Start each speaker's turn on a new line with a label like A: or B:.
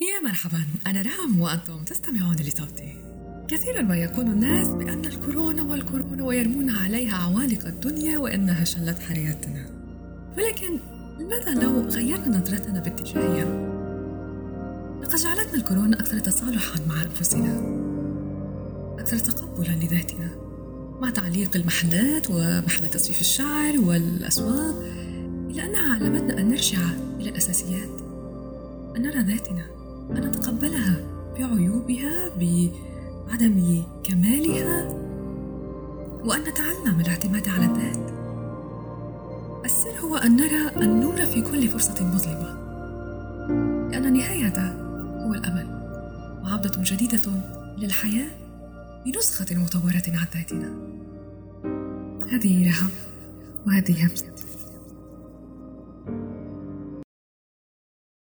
A: يا مرحبا أنا رام وأنتم تستمعون لصوتي. كثيرا ما يقول الناس بأن الكورونا والكورونا ويرمون عليها عوالق الدنيا وأنها شلت حياتنا ولكن ماذا لو غيرنا نظرتنا باتجاهية؟ لقد جعلتنا الكورونا أكثر تصالحا مع أنفسنا أكثر تقبلا لذاتنا. مع تعليق المحلات ومحل تصفيف الشعر والأسواق إلا أنها علمتنا أن نرجع إلى الأساسيات أن نرى ذاتنا. أن نتقبلها بعيوبها بعدم كمالها وأن نتعلم الاعتماد على الذات. السر هو أن نرى النور في كل فرصة مظلمة لأن نهاية هو الأمل. وعودة جديدة للحياة بنسخة مطورة عن ذاتنا. هذه رهب وهذه همسة